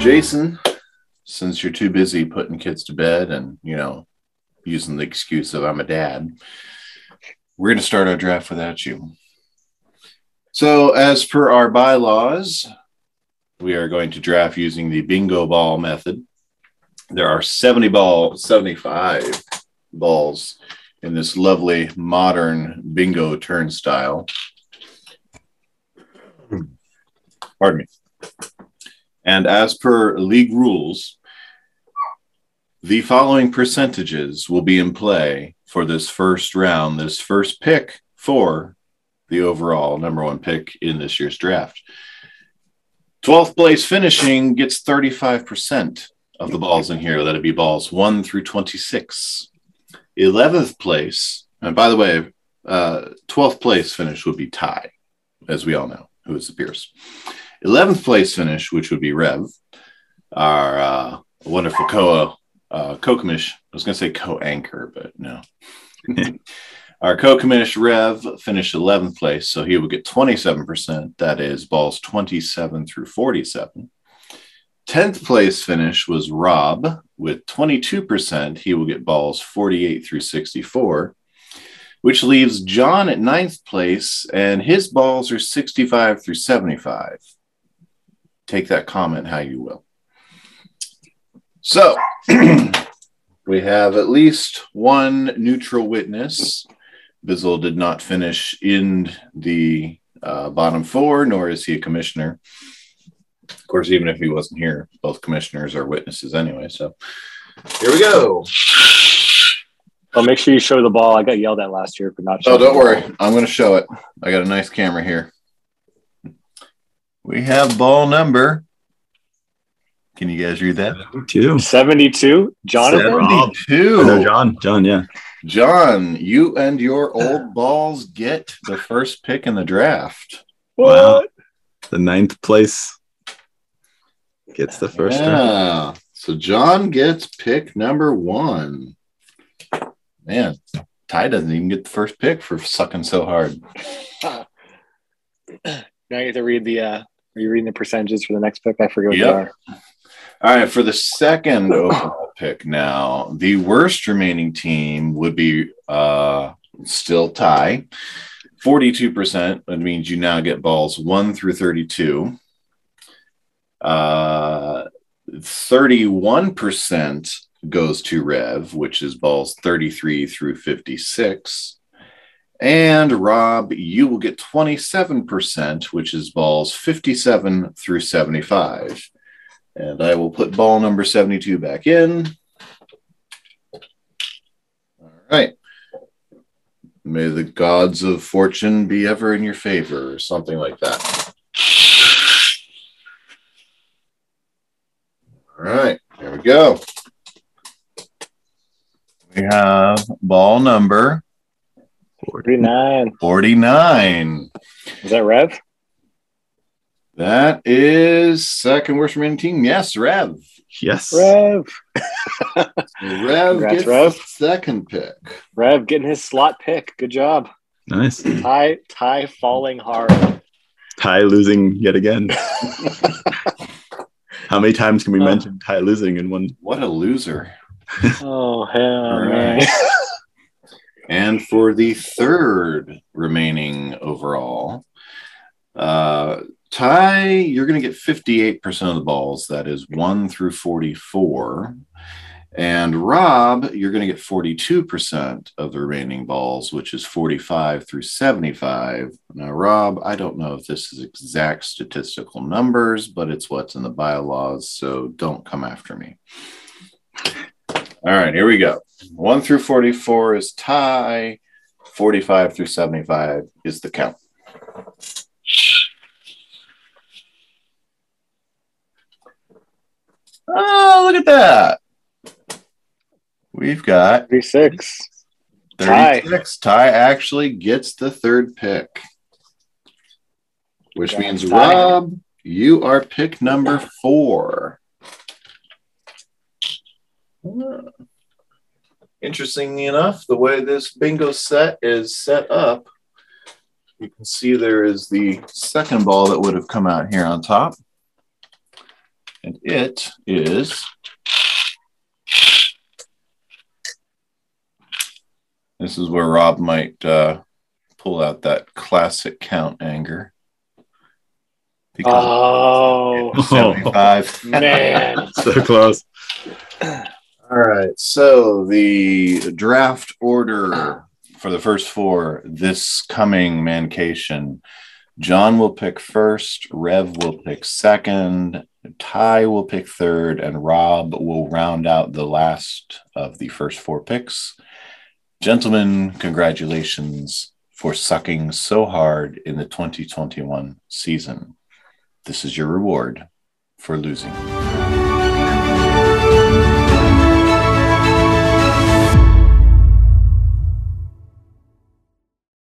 Jason, since you're too busy putting kids to bed and, you know, using the excuse of I'm a dad, we're going to start our draft without you. So, as per our bylaws, we are going to draft using the bingo ball method. There are 70 ball, 75 balls in this lovely modern bingo turnstile. Pardon me. And as per league rules, the following percentages will be in play for this first round, this first pick for the overall number one pick in this year's draft. 12th place finishing gets 35% of the balls in here. That'd be balls 1 through 26. 11th place, and by the way, uh, 12th place finish would be Ty, as we all know, who is the Pierce. 11th place finish, which would be Rev, our uh, wonderful co uh, co-commish. I was going to say co-anchor, but no. our co-commish Rev finished 11th place, so he would get 27%. That is balls 27 through 47. 10th place finish was Rob with 22%. He will get balls 48 through 64 which leaves John at ninth place, and his balls are 65 through 75 take that comment how you will. So we have at least one neutral witness. Bizzle did not finish in the uh, bottom four, nor is he a commissioner. Of course, even if he wasn't here, both commissioners are witnesses anyway. So here we go. Well, make sure you show the ball. I got yelled at last year for not. Oh, don't worry. I'm going to show it. I got a nice camera here. We have ball number. Can you guys read that? Two. 72. Jonathan? 72. No, John. John, yeah. John, you and your old balls get the first pick in the draft. What? Wow. The ninth place gets the first yeah. So John gets pick number one. Man, Ty doesn't even get the first pick for sucking so hard. Now you have to read the. Uh, are you reading the percentages for the next pick? I forget what yep. they are. All right, for the second overall pick now, the worst remaining team would be uh, still Ty. 42%, that means you now get balls 1 through 32. Uh, 31% goes to Rev, which is balls 33 through 56. And Rob, you will get 27%, which is balls 57 through 75. And I will put ball number 72 back in. All right. May the gods of fortune be ever in your favor, or something like that. All right, there we go. We have ball number 49. 49. Is that Rev? That is second worst remaining team. Yes, Rev. Yes. Rev. Rev Congrats, gets Rev. second pick. Rev getting his slot pick. Good job. Nice. Ty Ty falling hard. Ty losing yet again. How many times can we uh, mention Ty losing in one? What a loser. oh hell right. And for the third remaining overall, uh, Ty, you're going to get 58% of the balls. That is 1 through 44. And Rob, you're going to get 42% of the remaining balls, which is 45 through 75. Now, Rob, I don't know if this is exact statistical numbers, but it's what's in the bylaws. So don't come after me. All right, here we go. 1 through 44 is Ty, 45 through 75 is the count. Oh, look at that. We've got 36. 36. Ty. Ty actually gets the third pick, which means, Rob, you are pick number four. Interestingly enough, the way this bingo set is set up, you can see there is the second ball that would have come out here on top. And it is. This is where Rob might uh, pull out that classic count anger. Because Oh, 75. man. So close. All right. So the draft order for the first four this coming mancation John will pick first, Rev will pick second, Ty will pick third, and Rob will round out the last of the first four picks. Gentlemen, congratulations for sucking so hard in the 2021 season. This is your reward for losing.